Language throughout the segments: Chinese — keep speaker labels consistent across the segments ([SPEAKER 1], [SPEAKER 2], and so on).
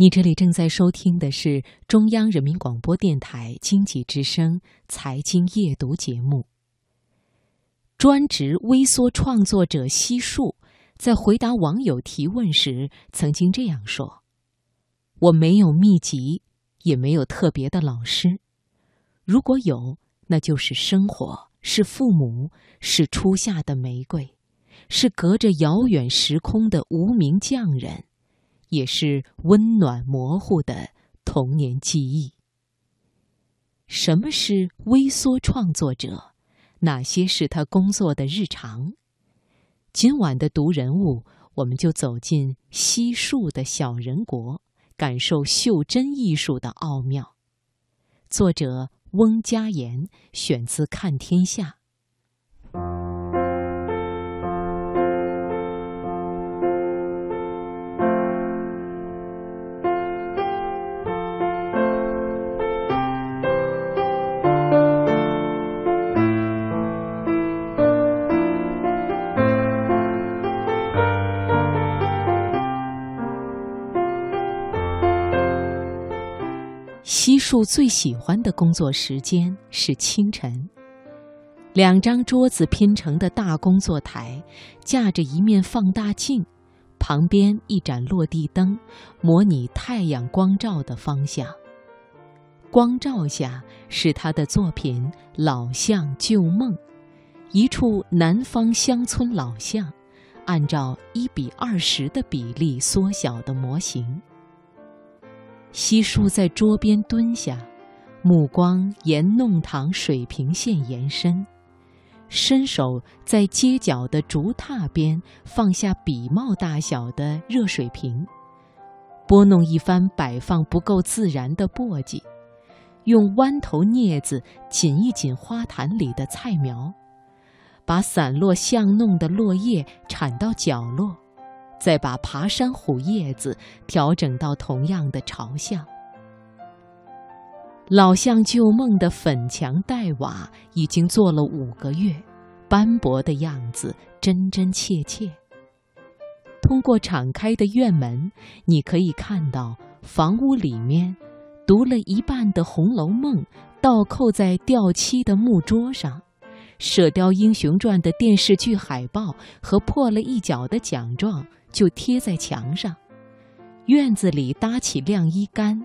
[SPEAKER 1] 你这里正在收听的是中央人民广播电台经济之声《财经夜读》节目。专职微缩创作者西树在回答网友提问时，曾经这样说：“我没有秘籍，也没有特别的老师，如果有，那就是生活，是父母，是初夏的玫瑰，是隔着遥远时空的无名匠人。”也是温暖模糊的童年记忆。什么是微缩创作者？哪些是他工作的日常？今晚的读人物，我们就走进西树的小人国，感受袖珍艺术的奥妙。作者翁佳言，选自《看天下》。西树最喜欢的工作时间是清晨。两张桌子拼成的大工作台，架着一面放大镜，旁边一盏落地灯，模拟太阳光照的方向。光照下是他的作品《老巷旧梦》，一处南方乡村老巷，按照一比二十的比例缩小的模型。悉数在桌边蹲下，目光沿弄堂水平线延伸，伸手在街角的竹榻边放下笔帽大小的热水瓶，拨弄一番摆放不够自然的簸箕，用弯头镊子紧一紧花坛里的菜苗，把散落巷弄的落叶铲到角落。再把爬山虎叶子调整到同样的朝向。老巷旧梦的粉墙黛瓦已经做了五个月，斑驳的样子真真切切。通过敞开的院门，你可以看到房屋里面，读了一半的《红楼梦》倒扣在掉漆的木桌上，《射雕英雄传》的电视剧海报和破了一角的奖状。就贴在墙上，院子里搭起晾衣杆，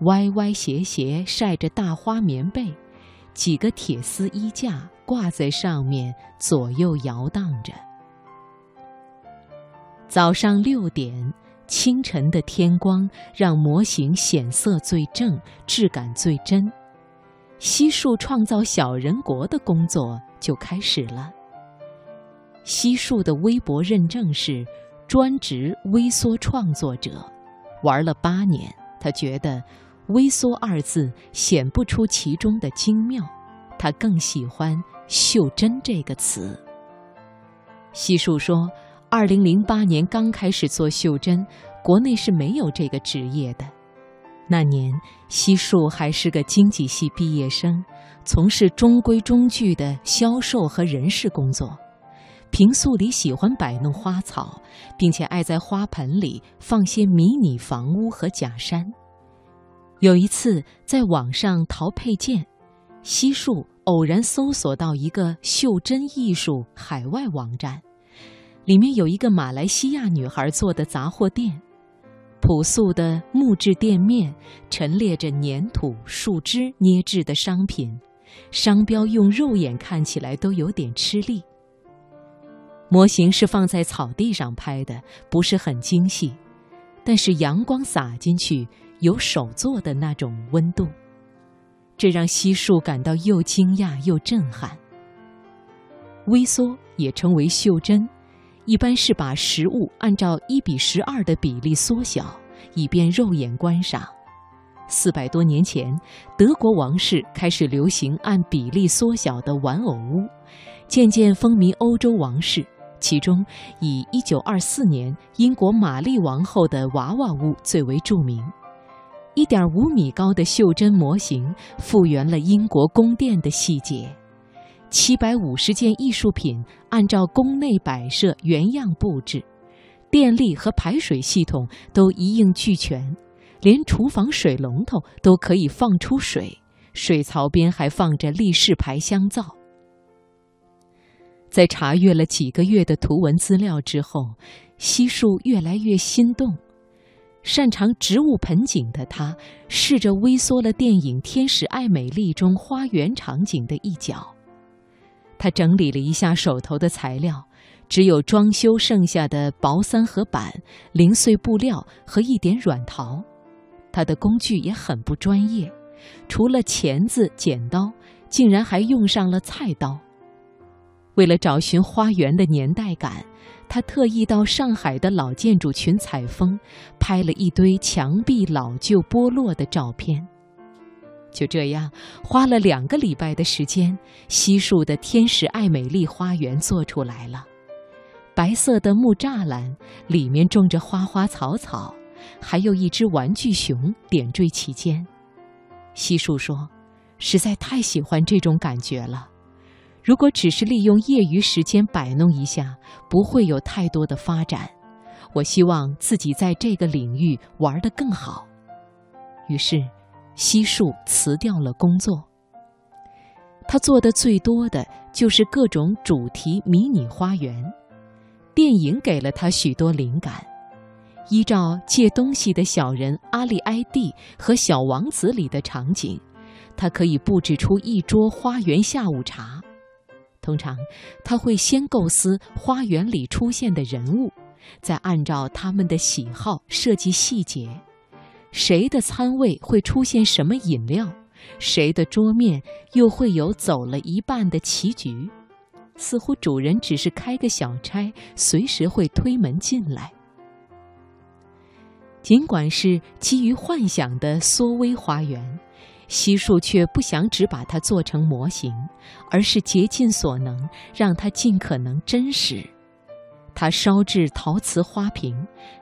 [SPEAKER 1] 歪歪斜斜晒着大花棉被，几个铁丝衣架挂在上面，左右摇荡着。早上六点，清晨的天光让模型显色最正，质感最真。西树创造小人国的工作就开始了。西树的微博认证是。专职微缩创作者，玩了八年，他觉得“微缩”二字显不出其中的精妙，他更喜欢“袖珍”这个词。西树说：“二零零八年刚开始做袖珍，国内是没有这个职业的。那年，西树还是个经济系毕业生，从事中规中矩的销售和人事工作。”平素里喜欢摆弄花草，并且爱在花盆里放些迷你房屋和假山。有一次在网上淘配件，西树偶然搜索到一个袖珍艺术海外网站，里面有一个马来西亚女孩做的杂货店，朴素的木质店面陈列着粘土、树枝捏制的商品，商标用肉眼看起来都有点吃力。模型是放在草地上拍的，不是很精细，但是阳光洒进去，有手做的那种温度，这让西树感到又惊讶又震撼。微缩也称为袖珍，一般是把实物按照一比十二的比例缩小，以便肉眼观赏。四百多年前，德国王室开始流行按比例缩小的玩偶屋，渐渐风靡欧洲王室。其中，以1924年英国玛丽王后的娃娃屋最为著名。1.5米高的袖珍模型复原了英国宫殿的细节，750件艺术品按照宫内摆设原样布置，电力和排水系统都一应俱全，连厨房水龙头都可以放出水，水槽边还放着立式牌香皂。在查阅了几个月的图文资料之后，西树越来越心动。擅长植物盆景的他，试着微缩了电影《天使爱美丽》中花园场景的一角。他整理了一下手头的材料，只有装修剩下的薄三合板、零碎布料和一点软陶。他的工具也很不专业，除了钳子、剪刀，竟然还用上了菜刀。为了找寻花园的年代感，他特意到上海的老建筑群采风，拍了一堆墙壁老旧剥落的照片。就这样，花了两个礼拜的时间，西树的天使爱美丽花园做出来了。白色的木栅栏，里面种着花花草草，还有一只玩具熊点缀其间。西树说：“实在太喜欢这种感觉了。”如果只是利用业余时间摆弄一下，不会有太多的发展。我希望自己在这个领域玩得更好。于是，西树辞掉了工作。他做的最多的就是各种主题迷你花园。电影给了他许多灵感。依照借东西的小人阿利埃蒂和小王子里的场景，他可以布置出一桌花园下午茶。通常，他会先构思花园里出现的人物，再按照他们的喜好设计细节。谁的餐位会出现什么饮料？谁的桌面又会有走了一半的棋局？似乎主人只是开个小差，随时会推门进来。尽管是基于幻想的缩微花园。西树却不想只把它做成模型，而是竭尽所能让它尽可能真实。他烧制陶瓷花瓶，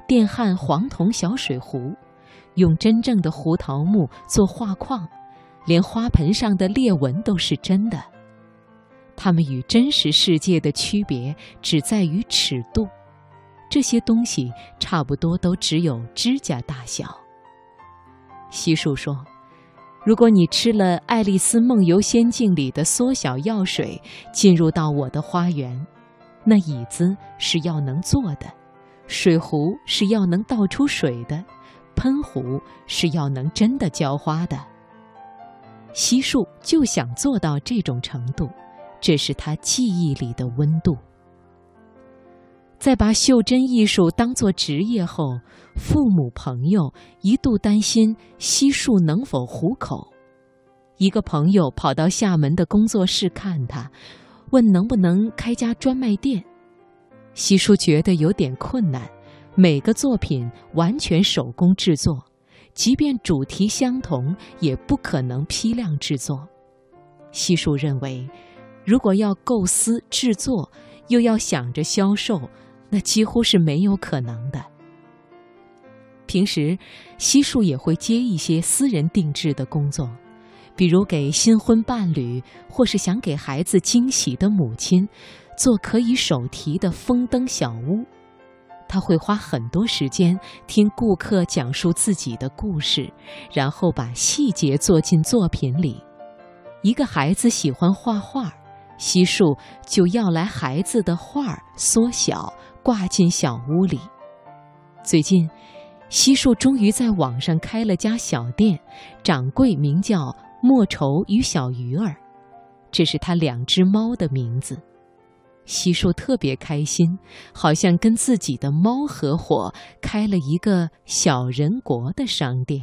[SPEAKER 1] 电焊黄铜小水壶，用真正的胡桃木做画框，连花盆上的裂纹都是真的。它们与真实世界的区别只在于尺度，这些东西差不多都只有指甲大小。西树说。如果你吃了《爱丽丝梦游仙境》里的缩小药水，进入到我的花园，那椅子是要能坐的，水壶是要能倒出水的，喷壶是要能真的浇花的。西树就想做到这种程度，这是他记忆里的温度。在把袖珍艺术当作职业后，父母朋友一度担心西树能否糊口。一个朋友跑到厦门的工作室看他，问能不能开家专卖店。西树觉得有点困难，每个作品完全手工制作，即便主题相同，也不可能批量制作。西树认为，如果要构思制作，又要想着销售。那几乎是没有可能的。平时，西树也会接一些私人定制的工作，比如给新婚伴侣或是想给孩子惊喜的母亲做可以手提的风灯小屋。他会花很多时间听顾客讲述自己的故事，然后把细节做进作品里。一个孩子喜欢画画，西树就要来孩子的画缩小。挂进小屋里。最近，西树终于在网上开了家小店，掌柜名叫莫愁与小鱼儿，这是他两只猫的名字。西树特别开心，好像跟自己的猫合伙开了一个小人国的商店。